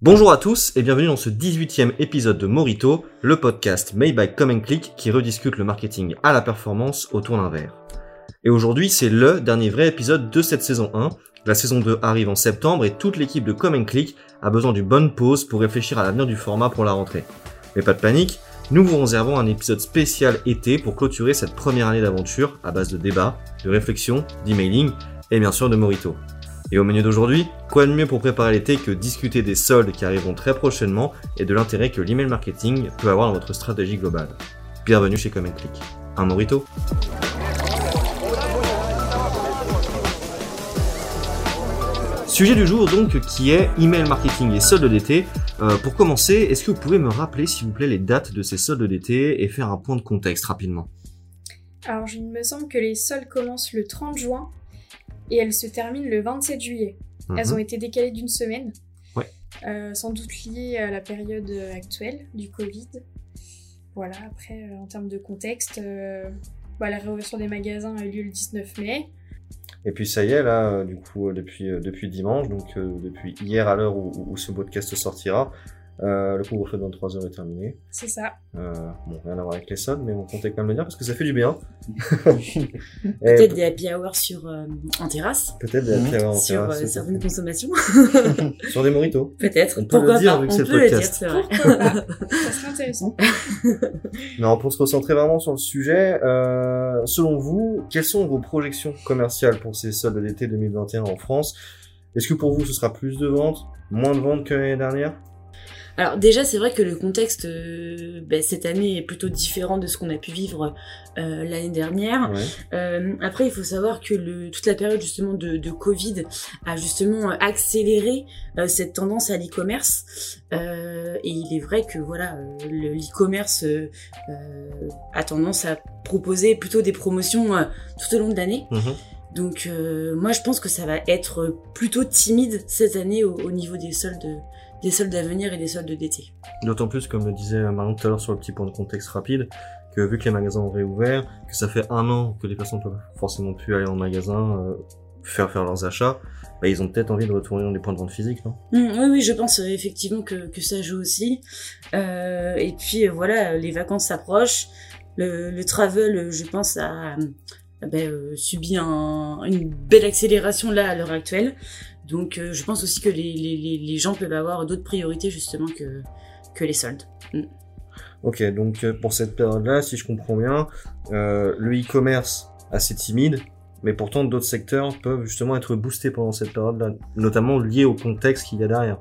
Bonjour à tous et bienvenue dans ce 18e épisode de Morito, le podcast made by Come Click qui rediscute le marketing à la performance autour d'un verre. Et aujourd'hui, c'est le dernier vrai épisode de cette saison 1. La saison 2 arrive en septembre et toute l'équipe de Come Click a besoin d'une bonne pause pour réfléchir à l'avenir du format pour la rentrée. Mais pas de panique, nous vous réservons un épisode spécial été pour clôturer cette première année d'aventure à base de débats, de réflexions, d'emailing et bien sûr de Morito. Et au menu d'aujourd'hui, quoi de mieux pour préparer l'été que discuter des soldes qui arriveront très prochainement et de l'intérêt que l'email marketing peut avoir dans votre stratégie globale. Bienvenue chez Comment Click. Un morito Sujet du jour donc qui est email marketing et soldes d'été. Euh, pour commencer, est-ce que vous pouvez me rappeler s'il vous plaît les dates de ces soldes d'été et faire un point de contexte rapidement? Alors il me semble que les soldes commencent le 30 juin et elles se terminent le 27 juillet. Elles Mhm. ont été décalées d'une semaine. Ouais. Euh, sans doute liées à la période actuelle du Covid. Voilà, après, euh, en termes de contexte, euh, bah, la réouverture des magasins a eu lieu le 19 mai. Et puis ça y est là, euh, du coup euh, depuis euh, depuis dimanche, donc euh, depuis hier à l'heure où, où ce podcast sortira, euh, le couvre-feu de 23h est terminé. C'est ça. Euh, bon, rien à voir avec les soldes, mais on comptait quand même le dire parce que ça fait du bien. Peut-être des happy hours sur, euh, en terrasse, peut-être des happy hours en sur terrasse, euh, c'est certaines consommations. sur des moritos. Peut-être. On peut le Pourquoi dire, pas vu que On c'est le peut le dire, podcast. vrai. Ça serait intéressant. Non, pour se concentrer vraiment sur le sujet, euh, selon vous, quelles sont vos projections commerciales pour ces soldes d'été 2021 en France? Est-ce que pour vous ce sera plus de ventes, moins de ventes que l'année dernière? Alors déjà, c'est vrai que le contexte euh, ben, cette année est plutôt différent de ce qu'on a pu vivre euh, l'année dernière. Ouais. Euh, après, il faut savoir que le, toute la période justement de, de Covid a justement accéléré cette tendance à l'e-commerce. Et il est vrai que voilà, le- l'e-commerce a tendance à proposer plutôt des promotions tout au long de l'année. Mhm. Donc moi, je pense que ça va être plutôt timide cette année au, au niveau des soldes, des soldes à venir et des soldes d'été. D'autant plus, comme le disait Marion tout à l'heure sur le petit point de contexte rapide, que vu que les magasins ont réouvert, que ça fait un an que les personnes peuvent forcément plus aller en magasin, euh, faire faire leurs achats, bah, ils ont peut-être envie de retourner dans des points de vente physiques, non? Mm, oui, oui, je pense euh, effectivement que, que ça joue aussi. Euh, et puis voilà, les vacances s'approchent. Le, le travel, je pense, a euh, subi un- une belle accélération là à l'heure actuelle. Donc euh, je pense aussi que les, gens peuvent avoir d'autres priorités justement que, les soldes. Ok, donc euh, pour cette période-là, si je comprends bien, euh, le e-commerce assez timide, mais pourtant d'autres secteurs peuvent justement être boostés pendant cette période-là, notamment liés au contexte qu'il y a derrière.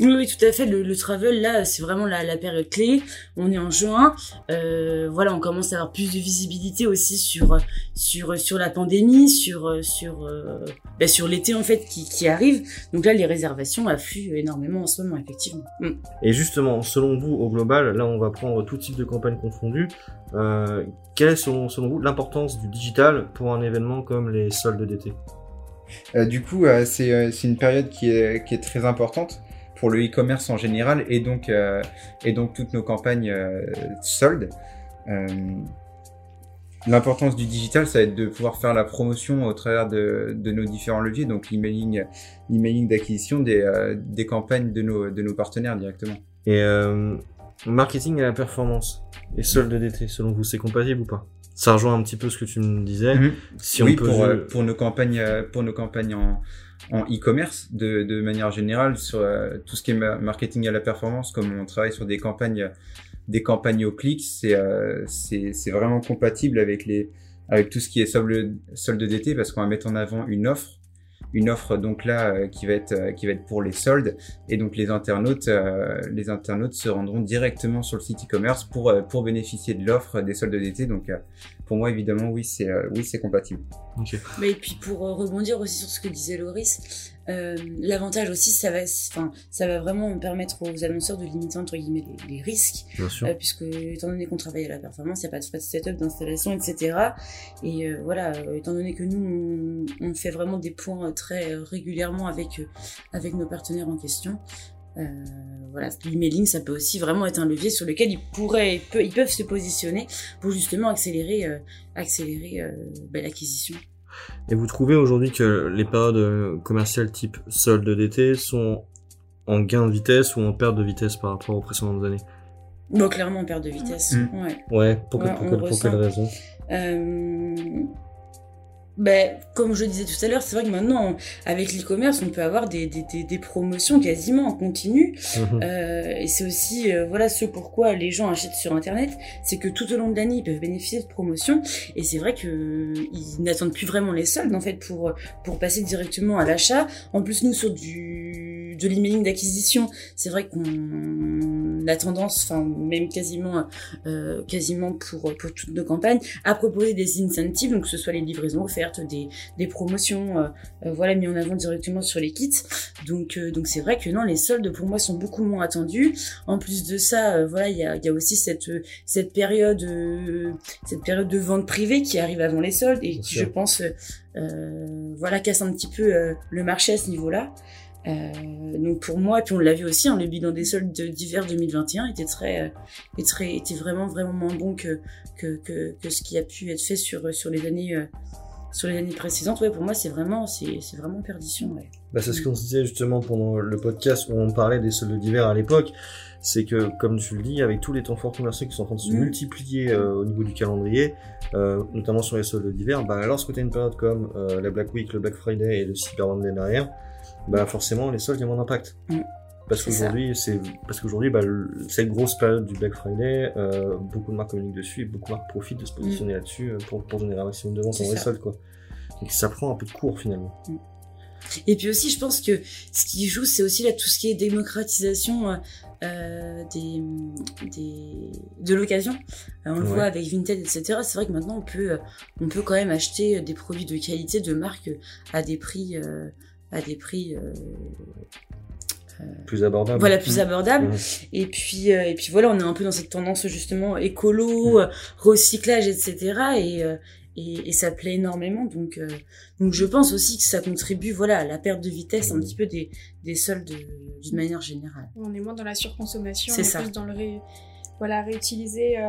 Oui, oui, tout à fait. Le, le travel, là, c'est vraiment la, la période clé. On est en juin. Euh, voilà, on commence à avoir plus de visibilité aussi sur sur sur la pandémie, sur sur euh, ben, sur l'été en fait qui, qui arrive. Donc là, les réservations affluent énormément en ce moment, effectivement. Mm. Et justement, selon vous, au global, là on va prendre tout type de campagne confondue, euh, quelle est selon, selon vous l'importance du digital pour un événement comme les soldes d'été? Euh, du coup, euh, c'est euh, c'est une période qui est, qui est très importante pour le e-commerce en général et donc, euh, et donc toutes nos campagnes euh, soldes. Euh, L'importance du digital, ça va être de pouvoir faire la promotion au travers de, de nos différents leviers, donc l'emailing, l'emailing d'acquisition des, des campagnes de nos, de nos partenaires directement. Et marketing et la performance, et soldes d'été, selon vous, c'est compatible ou pas? Ça rejoint un petit peu ce que tu me disais. Si oui, on peut pour, euh, pour nos campagnes, pour nos campagnes en, en e-commerce, de, de manière générale, sur euh, tout ce qui est ma- marketing à la performance, comme on travaille sur des campagnes, des campagnes au clic, c'est euh, c'est vraiment compatible avec les avec tout ce qui est solde, solde d'été parce qu'on va mettre en avant une offre, une offre donc là euh, qui va être euh, qui va être pour les soldes et donc les internautes euh, les internautes se rendront directement sur le site e-commerce pour pour bénéficier de l'offre des soldes d'été donc pour moi évidemment oui c'est euh, oui c'est compatible. Mais et puis pour euh, rebondir aussi sur ce que disait Loris, euh, l'avantage aussi, ça va, enfin, ça va vraiment permettre aux annonceurs de limiter entre guillemets les, les risques. Bien sûr. Euh, puisque étant donné qu'on travaille à la performance, il n'y a pas de frais de setup, d'installation, etc. Et euh, voilà, euh, étant donné que nous, on, on fait vraiment des points très régulièrement avec, euh, avec nos partenaires en question, voilà, l'emailing, ça peut aussi vraiment être un levier sur lequel ils pourraient, ils peuvent, se positionner pour justement accélérer, euh, accélérer euh, ben, l'acquisition. Et vous trouvez aujourd'hui que les périodes euh, commerciales type solde d'été sont en gain de vitesse ou en perte de vitesse par rapport aux précédentes années? Bon, clairement, on perd de vitesse. Mm. Ouais. Ouais, pour, Ouais, quelle- pour raison? Euh, ben, comme je disais tout à l'heure, c'est vrai que maintenant, avec l'e-commerce, on peut avoir des, des, des, des promotions quasiment en continu. Mhm. Euh, et c'est aussi, euh, voilà, ce pourquoi les gens achètent sur Internet, c'est que tout au long de l'année, ils peuvent bénéficier de promotions. Et c'est vrai que euh, ils n'attendent plus vraiment les soldes, en fait, pour, pour passer directement à l'achat. En plus, nous, sur du, de l'emailing d'acquisition, c'est vrai qu'on a tendance, enfin, même quasiment, euh, quasiment pour, pour toutes nos campagnes, à proposer des incentives, donc que ce soit les livraisons offertes, des, des promotions, euh, euh, voilà, mis en avant directement sur les kits. Donc, euh, donc c'est vrai que non, les soldes pour moi sont beaucoup moins attendus. En plus de ça, euh, voilà, il y a, il y a aussi cette cette période euh, cette période de vente privée qui arrive avant les soldes et qui, je pense, voilà, casse un petit peu euh, le marché à ce niveau-là. Euh, donc pour moi, puis on l'a vu aussi, hein, le bilan des soldes d'hiver 2021 était très, euh, était très, était vraiment vraiment moins bon que que, que que ce qui a pu être fait sur sur les années euh, sur les années précédentes. Ouais, pour moi, c'est vraiment c'est c'est vraiment perdition. Ouais. Bah, c'est ce qu'on se disait justement pendant le podcast où on parlait des soldes d'hiver à l'époque. C'est que, comme tu le dis, avec tous les temps forts commerciaux qui sont en train de se Mm. multiplier euh, au niveau du calendrier, euh, notamment sur les soldes d'hiver, bah, lorsque tu as une période comme euh, la Black Week, le Black Friday et le Cyber Monday derrière, bah, forcément, les soldes, a moins d'impact. Mm. Parce qu'aujourd'hui, c'est parce qu'aujourd'hui, bah, le- cette grosse période du Black Friday, beaucoup de marques communiquent dessus et beaucoup de marques profitent de se positionner là-dessus pour, pour générer un maximum de ventes Mm. Ça. soldes, quoi. Donc ça prend un peu de cours finalement. Et puis aussi, je pense que ce qui joue, c'est aussi là tout ce qui est démocratisation euh, euh, des, des de l'occasion. Euh, on le voit avec Vinted, etc. C'est vrai que maintenant on peut euh, on peut quand même acheter des produits de qualité de marque à des prix euh, à des prix euh, Plus abordable. voilà plus Mm. abordables. Mhm. Et puis euh, et puis voilà, on est un peu dans cette tendance justement écolo, euh, recyclage, etc. Et euh, et, et ça plaît énormément. Donc euh, donc je pense aussi que ça contribue voilà à la perte de vitesse un petit peu des des soldes euh, d'une manière générale. On est moins dans la surconsommation, C'est on est ça. plus dans le ré... voilà, réutiliser euh,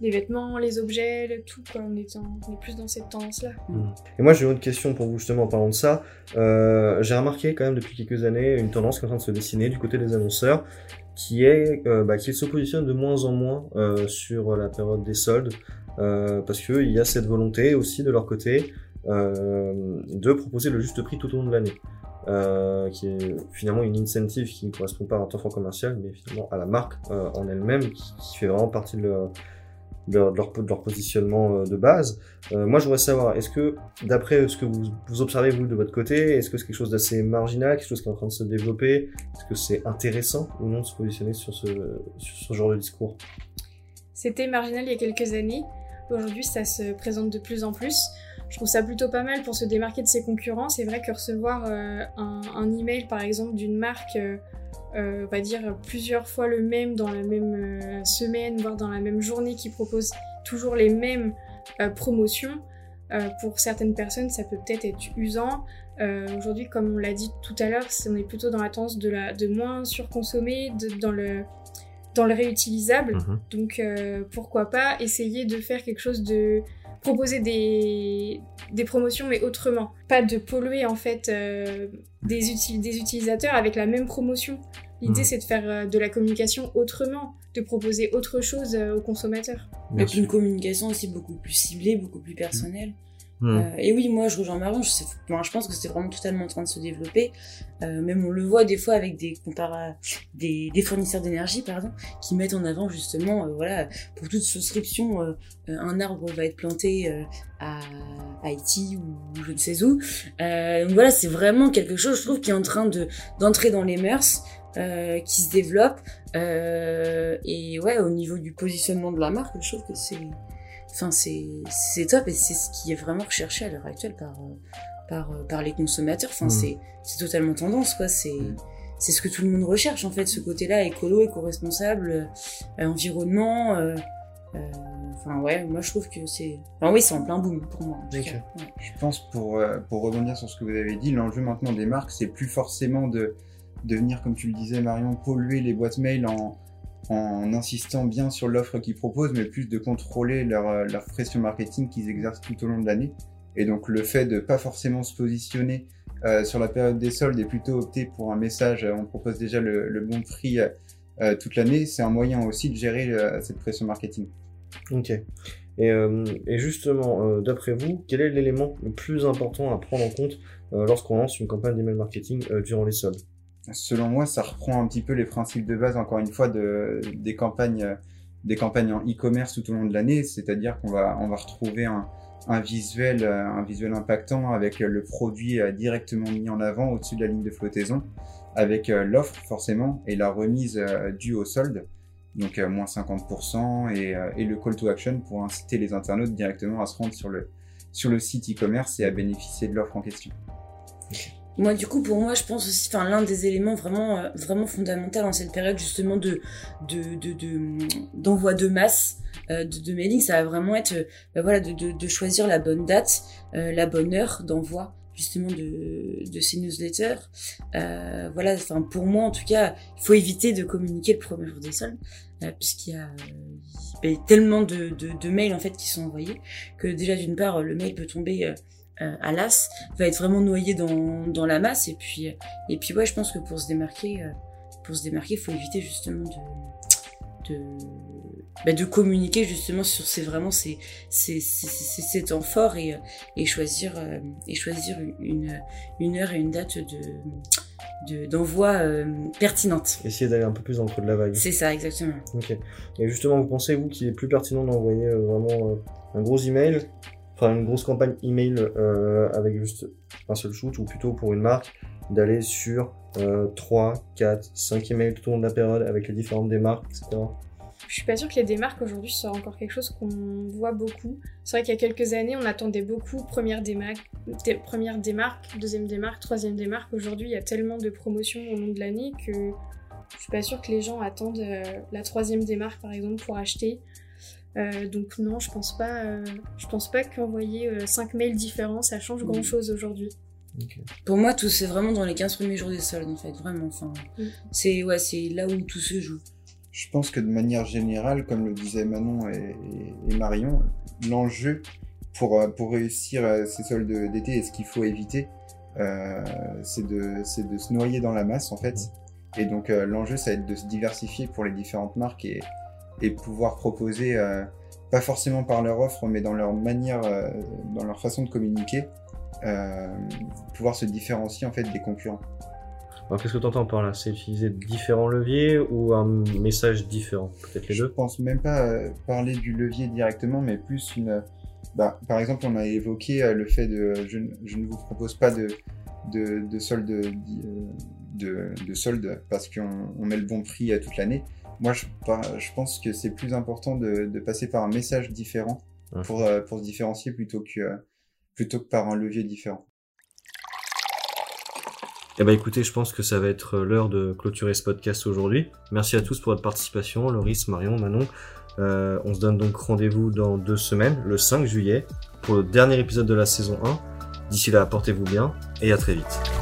les vêtements, les objets, le tout. Quoi. On, est dans- on est plus dans cette tendance-là. Et moi j'ai une autre question pour vous justement en parlant de ça. Euh, j'ai remarqué quand même depuis quelques années une tendance qui est en train de se dessiner du côté des annonceurs, qui est euh, bah, qu'ils se positionnent de moins en moins euh, sur la période des soldes, parce qu'il y a cette volonté aussi de leur côté euh, de proposer le juste prix tout au long de l'année. Euh, qui est finalement une incentive qui ne correspond pas à un fort commercial, mais finalement à la marque euh, en elle-même, qui, fait vraiment partie de leur, positionnement euh, de base. Euh, moi, je voudrais savoir, est-ce que, d'après ce que vous, vous observez, vous, de votre côté, est-ce que c'est quelque chose d'assez marginal, quelque chose qui est en train de se développer? Est-ce que c'est intéressant ou non de se positionner sur ce, sur ce genre de discours? C'était marginal il y a quelques années. Aujourd'hui, ça se présente de plus en plus. Je trouve ça plutôt pas mal pour se démarquer de ses concurrents. C'est vrai que recevoir euh, un, email, par exemple, d'une marque, euh, euh, on va dire plusieurs fois le même dans la même semaine, voire dans la même journée, qui propose toujours les mêmes promotions, pour certaines personnes, ça peut peut-être être usant. Aujourd'hui, comme on l'a dit tout à l'heure, on est plutôt dans la tendance de, la, de moins surconsommer, de, dans, le, dans le réutilisable. Mhm. Donc euh, pourquoi pas essayer de faire quelque chose de proposer des, des promotions mais autrement. Pas de polluer en fait euh, des, uti- des utilisateurs avec la même promotion. L'idée Mhm. c'est de faire euh, de la communication autrement, de proposer autre chose euh, aux consommateurs. Bien Avec une sûr. communication aussi beaucoup plus ciblée, beaucoup plus personnelle. Hmm. Euh, et oui, moi je rejoins Marion, je, je pense que c'est vraiment totalement en train de se développer. Euh, même on le voit des fois avec des compara des, fournisseurs d'énergie, pardon, qui mettent en avant justement, euh, voilà, pour toute souscription, un arbre va être planté à Haïti ou je ne sais où. Donc voilà, c'est vraiment quelque chose, je trouve, qui est en train de d'entrer dans les mœurs. qui se développe et ouais au niveau du positionnement de la marque je trouve que c'est Enfin, c'est top et c'est ce qui est vraiment recherché à l'heure actuelle par euh, par euh, par les consommateurs. Enfin, Mm. c'est totalement tendance quoi. C'est Mm. c'est ce que tout le monde recherche en fait, ce côté-là écolo, éco-responsable, euh, environnement. euh, euh, Enfin ouais, moi je trouve que c'est. Enfin oui, c'est en plein boom pour moi. En tout Ok. cas. Ouais. Je pense pour, pour rebondir sur ce que vous avez dit, l'enjeu maintenant des marques, c'est plus forcément de, de venir, comme tu le disais Marion, polluer les boîtes mail en, en insistant bien sur l'offre qu'ils proposent, mais plus de contrôler leur, euh, leur pression marketing qu'ils exercent tout au long de l'année. Et donc le fait de pas forcément se positionner euh, sur la période des soldes et plutôt opter pour un message, on propose déjà le, bon prix euh, toute l'année, c'est un moyen aussi de gérer euh, cette pression marketing. Ok. Et, euh, justement, euh, d'après vous, quel est l'élément le plus important à prendre en compte euh, lorsqu'on lance une campagne d'email marketing euh, durant les soldes? Selon moi, ça reprend un petit peu les principes de base, encore une fois, de, des campagnes, des campagnes en e-commerce tout au long de l'année. C'est-à-dire qu'on va, on va retrouver un, visuel, euh, un visuel impactant avec le produit euh, directement mis en avant au-dessus de la ligne de flottaison, avec euh, l'offre forcément et la remise due au solde, donc moins 50% et, et le call to action pour inciter les internautes directement à se rendre sur le, sur le site e-commerce et à bénéficier de l'offre en question. Moi, du coup, pour moi, je pense aussi, enfin, l'un des éléments vraiment, euh, vraiment fondamental dans cette période justement de, de, de, de- d'envoi de masse, euh, de, de mailing, ça va vraiment être, bah, voilà, de choisir la bonne date, euh, la bonne heure d'envoi justement de, de ces newsletters. Euh, voilà, enfin, pour moi, en tout cas, il faut éviter de communiquer le premier jour des soldes, euh, puisqu'il y a, tellement de, de, mails en fait qui sont envoyés que déjà d'une part, le mail peut tomber euh, à l'as, va être vraiment noyé dans, dans la masse et puis et puis ouais je pense que pour se démarquer pour se démarquer faut éviter justement de bah, de communiquer justement sur ces vraiment ces ces ces, temps forts et euh, et choisir euh, et choisir une une heure et une date de de d'envoi euh, pertinente Essayez d'aller un peu plus dans le creux de la vague. c'est ça exactement Ok. Et justement, vous pensez, vous, qu'il est plus pertinent d'envoyer euh, vraiment un gros email, enfin une grosse campagne email avec juste un seul shoot, ou plutôt pour une marque, d'aller sur euh, 3, 4, 5 emails tout au long de la période avec les différentes démarques, etc. Je suis pas sûre que les démarques aujourd'hui soit encore quelque chose qu'on voit beaucoup. C'est vrai qu'il y a quelques années, on attendait beaucoup première démarque, dé- première démarque, deuxième démarque, troisième démarque. Aujourd'hui, il y a tellement de promotions au long de l'année que je suis pas sûre que les gens attendent euh, la troisième démarque par exemple pour acheter. Euh, donc non, je pense pas. euh, je pense pas qu'envoyer euh, 5 mails différents, ça change grand chose aujourd'hui. Pour moi tout c'est vraiment dans les 15 premiers jours des soldes en fait vraiment enfin Mm. c'est ouais c'est là où tout se joue Je pense que de manière générale, comme le disaient Manon et, Marion, l'enjeu pour, euh, pour réussir euh, ces soldes d'été et ce qu'il faut éviter, euh, c'est de, de se noyer dans la masse en fait. Et donc l'enjeu, ça va être de se diversifier pour les différentes marques et, et pouvoir proposer, pas forcément par leur offre, mais dans leur manière, dans leur façon de communiquer, pouvoir se différencier en fait des concurrents. Alors, qu'est-ce que tu entends par là? C'est utiliser différents leviers ou un message différent? Peut-être les Je deux? pense même pas euh, parler du levier directement, mais plus une. euh, Bah, par exemple, on a évoqué euh, le fait de. Je, ne- je ne vous propose pas de, de, de solde de, de solde parce qu'on on met le bon prix à toute l'année. Moi, je, par- je pense que c'est plus important de, de passer par un message différent Ouais. pour, euh, pour se différencier plutôt que, plutôt que par un levier différent. Eh ben écoutez, je pense que ça va être l'heure de clôturer ce podcast aujourd'hui. Merci à tous pour votre participation, Loris, Marion, Manon. Euh, on se donne donc rendez-vous dans deux semaines, le 5 juillet, pour le dernier épisode de la saison 1. D'ici là, portez-vous bien et à très vite.